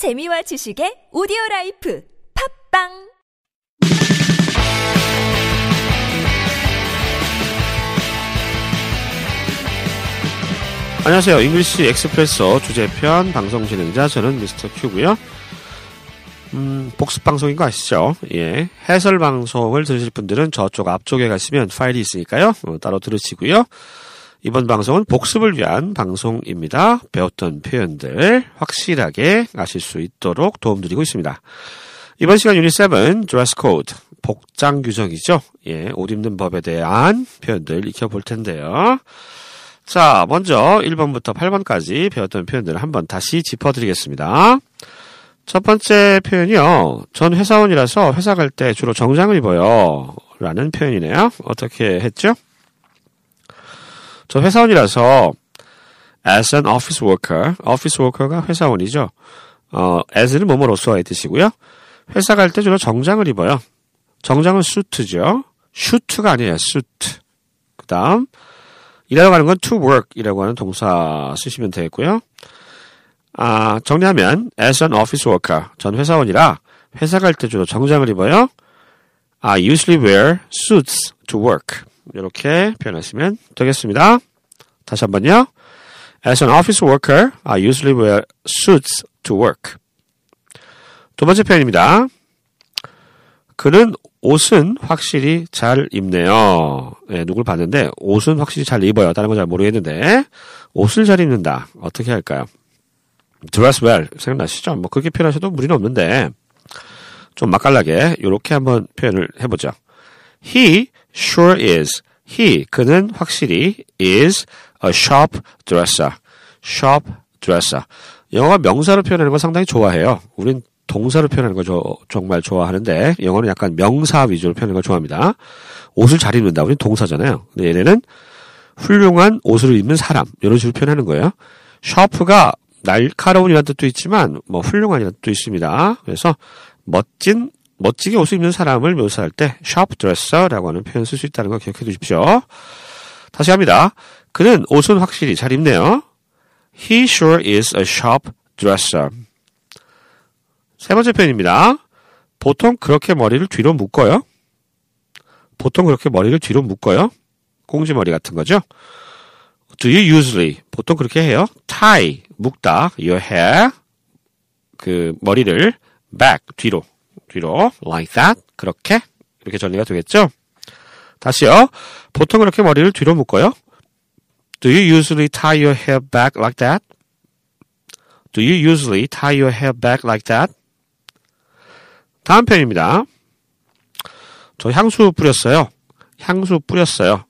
재미와 지식의 오디오 life 팟빵 안녕하세요. English Expresso 주제편 방송 진행자 저는 Mr. Q고요. 음, 복습 방송인 거 아시죠? 예. 해설 방송을 들으실 분들은 저쪽 앞쪽에 가시면 파일이 있으니까요. 어, 따로 들으시고요. 이번 방송은 복습을 위한 방송입니다. 배웠던 표현들 확실하게 아실 수 있도록 도움드리고 있습니다. 이번 시간 유닛 7 dress code 복장 규정이죠. 예, 옷 입는 법에 대한 표현들 익혀볼 텐데요. 자, 먼저 1번부터 8번까지 배웠던 표현들을 한번 다시 짚어드리겠습니다. 첫 번째 표현이요. 전 회사원이라서 회사 갈 때 주로 정장을 입어요. 라는 표현이네요. 어떻게 했죠? 저 회사원이라서 as an office worker, office worker가 회사원이죠. 어, as는 뭐뭐로서의 뜻이고요. 회사 갈 때 주로 정장을 입어요. 정장은 수트죠. 슈트가 아니에요. 수트. 그 다음 일하러 가는 건 to work이라고 하는 동사 쓰시면 되겠고요. 아, 정리하면 as an office worker, 전 회사원이라 회사 갈 때 주로 정장을 입어요. I usually wear suits to work. 이렇게 표현하시면 되겠습니다. 다시 한번요. As an office worker, I usually wear suits to work. 두 번째 표현입니다. 그는 옷은 확실히 잘 입네요. 네, 누굴 봤는데 옷은 확실히 잘 입어요. 다른 건 잘 모르겠는데 옷을 잘 입는다. 어떻게 할까요? dress well 생각나시죠? 뭐 그렇게 표현하셔도 무리는 없는데 좀 맛깔나게 이렇게 한번 표현을 해보죠. He sure is. He 그는 확실히 is a sharp dresser. sharp dresser. 영어가 명사로 표현하는 걸 상당히 좋아해요. 우린 동사로 표현하는 걸 저, 정말 좋아하는데 영어는 약간 명사 위주로 표현하는 걸 좋아합니다. 옷을 잘 입는다. 우린 동사잖아요. 근데 얘네는 훌륭한 옷을 입는 사람 이런 식으로 표현하는 거예요. 샤프가 날카로운이라는 뜻도 있지만 뭐 훌륭한이라는 뜻도 있습니다. 그래서 멋진 멋지게 옷을 입는 사람을 묘사할 때 sharp dresser라고 하는 표현 쓸 수 있다는 거 기억해 두십시오. 다시 합니다. 그는 옷은 확실히 잘 입네요. He sure is a sharp dresser. 세 번째 표현입니다. 보통 그렇게 머리를 뒤로 묶어요. 보통 그렇게 머리를 뒤로 묶어요. 꽁지머리 같은 거죠. Do you usually 보통 그렇게 해요. tie 묶다 your hair 그 머리를 back 뒤로 뒤로 like that 그렇게 이렇게 정리가 되겠죠. 다시요. 보통 그렇게 머리를 뒤로 묶어요. Do you usually tie your hair back like that? Do you usually tie your hair back like that? 다음 편입니다. 저 향수 뿌렸어요. 향수 뿌렸어요.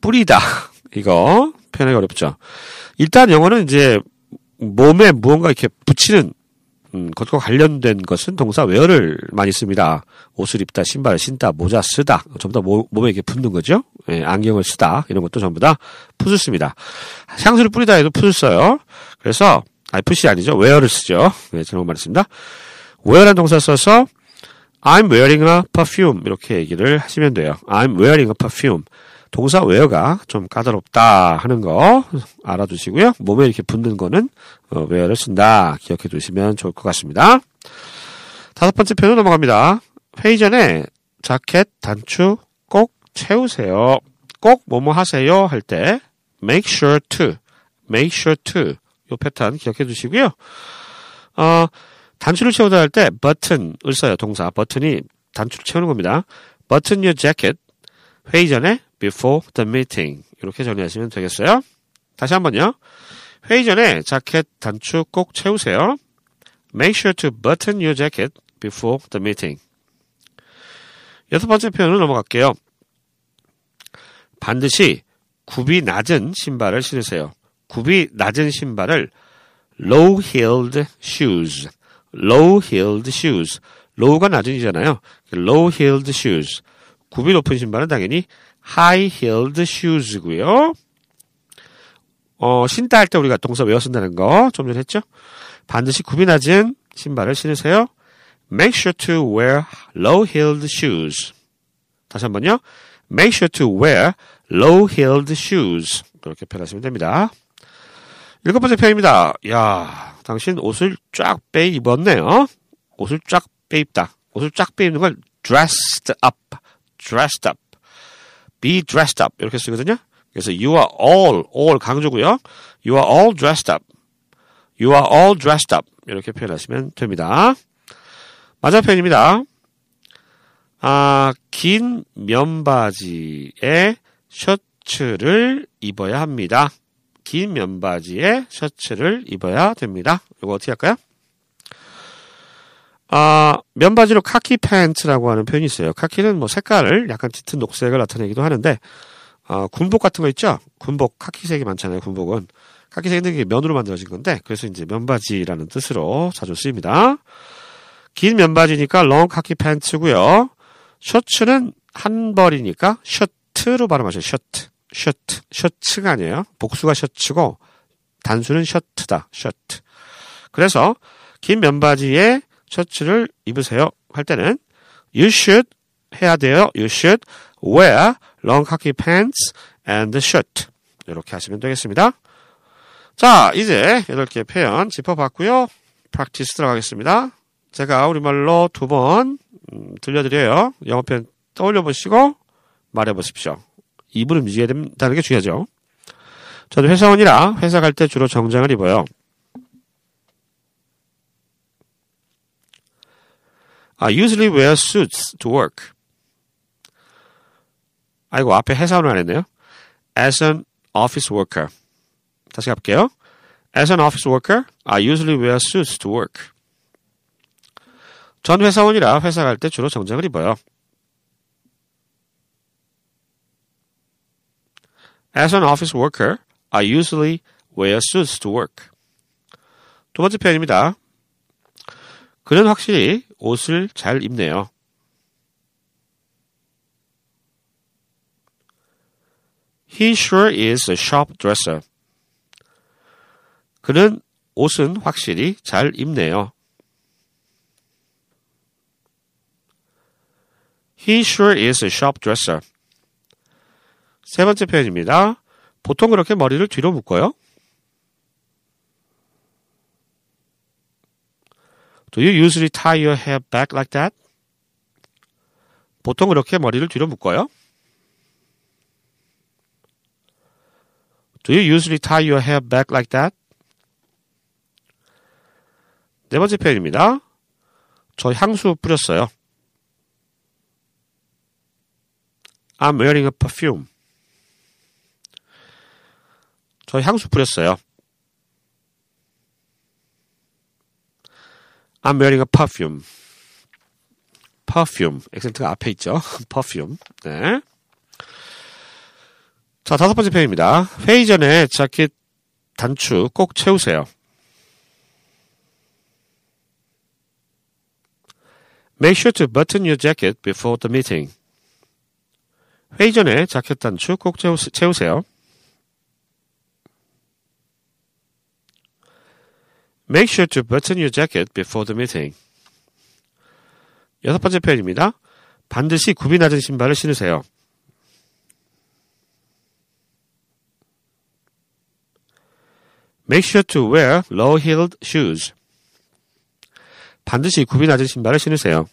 뿌리다. 이거 표현하기 어렵죠. 일단 영어는 이제 몸에 무언가 이렇게 붙이는 음, 것과 관련된 것은 동사 wear를 많이 씁니다. 옷을 입다, 신발을 신다, 모자 쓰다. 전부 다 모, 몸에 이렇게 붙는 거죠. 예, 안경을 쓰다. 이런 것도 전부 다 put을 씁니다. 향수를 뿌리다 해도 put을 써요. 그래서, 아니, put이 아니죠. wear를 쓰죠. 네, 잘못 말했습니다. wear라는 동사 써서 I'm wearing a perfume 이렇게 얘기를 하시면 돼요. I'm wearing a perfume. 동사 wear가 좀 까다롭다 하는 거 알아두시고요. 몸에 이렇게 붙는 거는 어, wear를 쓴다 기억해 두시면 좋을 것 같습니다. 다섯 번째 표현 넘어갑니다. 회의 전에 자켓 단추 꼭 채우세요. 꼭 뭐뭐 하세요 할 때 make sure to, make sure to 요 패턴 기억해 두시고요. 어, 단추를 채우다 할 때 button을 써요. 동사 버튼이 단추를 채우는 겁니다. button your jacket 회의 전에 before the meeting 이렇게 정리하시면 되겠어요. 다시 한번요. 회의 전에 자켓 단추 꼭 채우세요. Make sure to button your jacket before the meeting. 여섯 번째 표현으로 넘어갈게요. 반드시 굽이 낮은 신발을 신으세요. 굽이 낮은 신발을 low-heeled shoes low-heeled shoes. low가 낮은이잖아요. low-heeled shoes. 굽이 높은 신발은 당연히 high-heeled shoes고요. 어, 신다 할 때 우리가 동사 외워 쓴다는 거 좀 전에 했죠? 반드시 굽이 낮은 신발을 신으세요. Make sure to wear low-heeled shoes. 다시 한번요. Make sure to wear low-heeled shoes. 그렇게 표현하시면 됩니다. 일곱 번째 표현입니다. 야, 당신 옷을 쫙 빼 입었네요. 옷을 쫙 빼 입다. 옷을 쫙 빼 입는 걸 dressed up, dressed up, be dressed up 이렇게 쓰거든요. 그래서 you are all, all 강조고요. You are all dressed up. You are all dressed up. 이렇게 표현하시면 됩니다. 마지막 표현입니다. 아, 긴 면바지에 셔츠를 입어야 합니다. 긴 면바지에 셔츠를 입어야 됩니다. 이거 어떻게 할까요? 아, 면바지로 khaki pants라고 하는 표현이 있어요. khaki는 뭐 색깔을 약간 짙은 녹색을 나타내기도 하는데, 아, 군복 같은 거 있죠? 군복, 카키색이 많잖아요, 군복은. 카키색은 이게 면으로 만들어진 건데, 그래서 이제 면바지라는 뜻으로 자주 쓰입니다. 긴 면바지니까 long khaki pants고요. 셔츠는 한 벌이니까 셔트로 발음하셔요. 셔트, 셔트, 셔츠가 아니에요. 복수가 셔츠고 단수는 셔트다. 셔트. 그래서 긴 면바지에 셔츠를 입으세요 할 때는 you should 해야 돼요. you should wear long khaki pants and shirt. 이렇게 하시면 되겠습니다. 자, 이제 8개 표현 짚어봤고요. 프랙티스 들어가겠습니다. 제가 우리말로 두번 음, 들려드려요. 영어 표현 떠올려 보시고 말해 보십시오. 입을 움직여야 된다는 게 중요하죠. 저는 회사원이라 회사 갈 때 주로 정장을 입어요. I usually wear suits to work. 아이고, 앞에 회사원을 안 했네요. As an office worker. 다시 가볼게요. As an office worker, I usually wear suits to work. 전 회사원이라 회사 갈 때 주로 정장을 입어요. As an office worker, I usually wear suits to work. 두 번째 표현입니다. 그는 확실히 옷을 잘 입네요. He sure is a sharp dresser. 그는 옷은 확실히 잘 입네요. He sure is a sharp dresser. 세 번째 표현입니다. 보통 그렇게 머리를 뒤로 묶어요? Do you usually tie your hair back like that? 보통 그렇게 머리를 뒤로 묶어요? Do you usually tie your hair back like that? 네 번째 표현입니다. 저 향수 뿌렸어요. I'm wearing a perfume. 저 향수 뿌렸어요. I'm wearing a perfume. perfume. 액센트가 앞에 있죠. perfume. 네. 자, 다섯 번째 표현입니다. 회의 전에 자켓 단추 꼭 채우세요. Make sure to button your jacket before the meeting. 회의 전에 자켓 단추 꼭 채우세요. Make sure to button your jacket before the meeting. 여섯 번째 표현입니다. 반드시 굽이 낮은 신발을 신으세요. Make sure to wear low-heeled shoes. 반드시 굽이 낮은 신발을 신으세요.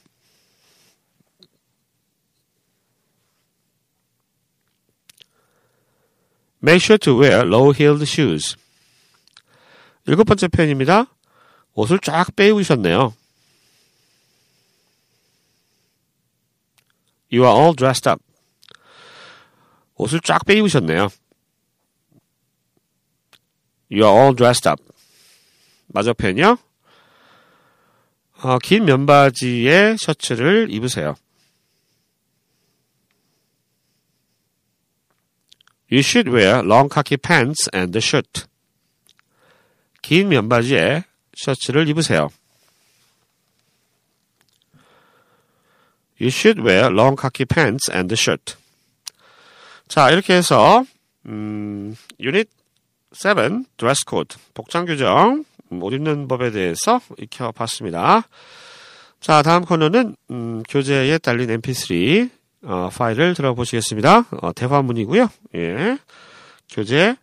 Make sure to wear low-heeled shoes. 일곱 번째 표현입니다. 옷을 쫙 빼입으셨네요. You are all dressed up. 옷을 쫙 빼입으셨네요. You are all dressed up. 마지막 표현이요. 어, 긴 면바지에 셔츠를 입으세요. You should wear long khaki pants and a shirt. 긴 면바지에 셔츠를 입으세요. You should wear long khaki pants and a shirt. 자, 이렇게 해서 음, 유닛 7 dress code 복장 규정 음, 옷 입는 법에 대해서 익혀봤습니다. 자, 다음 코너는 음, 교재에 딸린 mp3 어, 파일을 들어보시겠습니다. 어, 대화문이고요. 예. 교재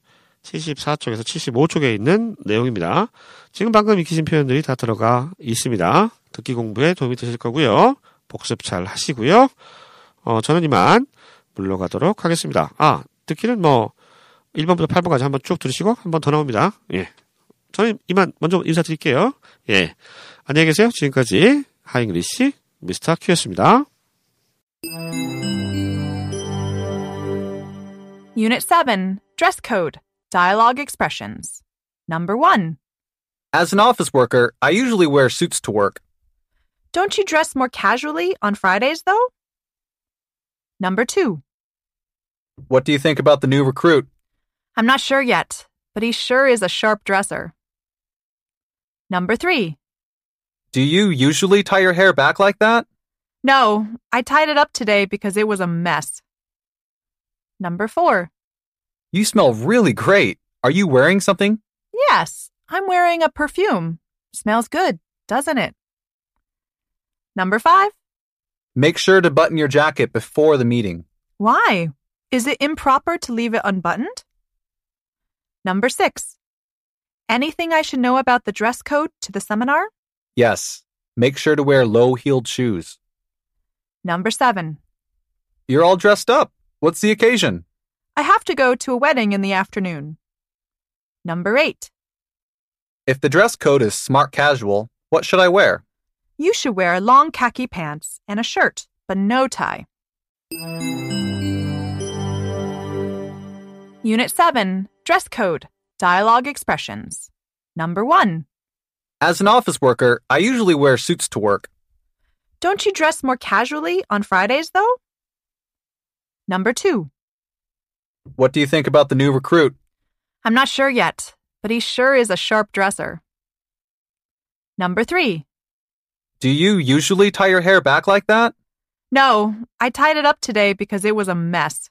74쪽에서 75쪽에 있는 내용입니다. 지금 방금 익히신 표현들이 다 들어가 있습니다. 듣기 공부에 도움이 되실 거고요. 복습 잘 하시고요. 어, 저는 이만 물러가도록 하겠습니다. 아, 듣기는 뭐 1번부터 8번까지 한번 쭉 들으시고 한 번 더 나옵니다. 예. 저는 이만 먼저 인사드릴게요. 예. 안녕히 계세요. 지금까지 하잉글리시 미스터 큐였습니다. Unit 7 Dress Code Dialogue Expressions. Number 1. As an office worker, I usually wear suits to work. Don't you dress more casually on Fridays, though? Number 2. What do you think about the new recruit? I'm not sure yet, but he sure is a sharp dresser. Number 3. Do you usually tie your hair back like that? No, I tied it up today because it was a mess. Number 4. You smell really great. Are you wearing something? Yes, I'm wearing a perfume. Smells good, doesn't it? Number 5. Make sure to button your jacket before the meeting. Why? Is it improper to leave it unbuttoned? Number 6. Anything I should know about the dress code to the seminar? Yes. Make sure to wear low heeled shoes. Number 7. You're all dressed up. What's the occasion? I have to go to a wedding in the afternoon. Number 8. If the dress code is smart casual, what should I wear? You should wear long khaki pants and a shirt, but no tie. Unit 7 Dress Code Dialogue Expressions. Number 1. As an office worker, I usually wear suits to work. Don't you dress more casually on Fridays, though? Number 2. What do you think about the new recruit? I'm not sure yet, but he sure is a sharp dresser. Number 3. Do you usually tie your hair back like that? No, I tied it up today because it was a mess.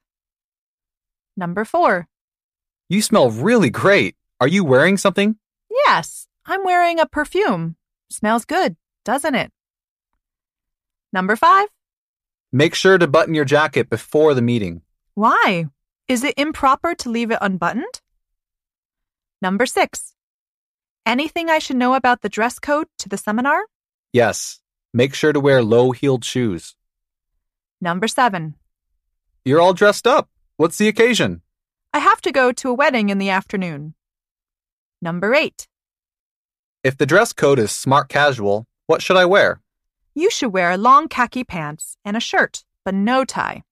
Number 4. You smell really great. Are you wearing something? Yes, I'm wearing a perfume. Smells good, doesn't it? Number 5. Make sure to button your jacket before the meeting. Why? Is it improper to leave it unbuttoned? Number 6. Anything I should know about the dress code to the seminar? Yes. Make sure to wear low heeled shoes. Number 7. You're all dressed up. What's the occasion? I have to go to a wedding in the afternoon. Number 8. If the dress code is smart casual, what should I wear? You should wear long khaki pants and a shirt, but no tie.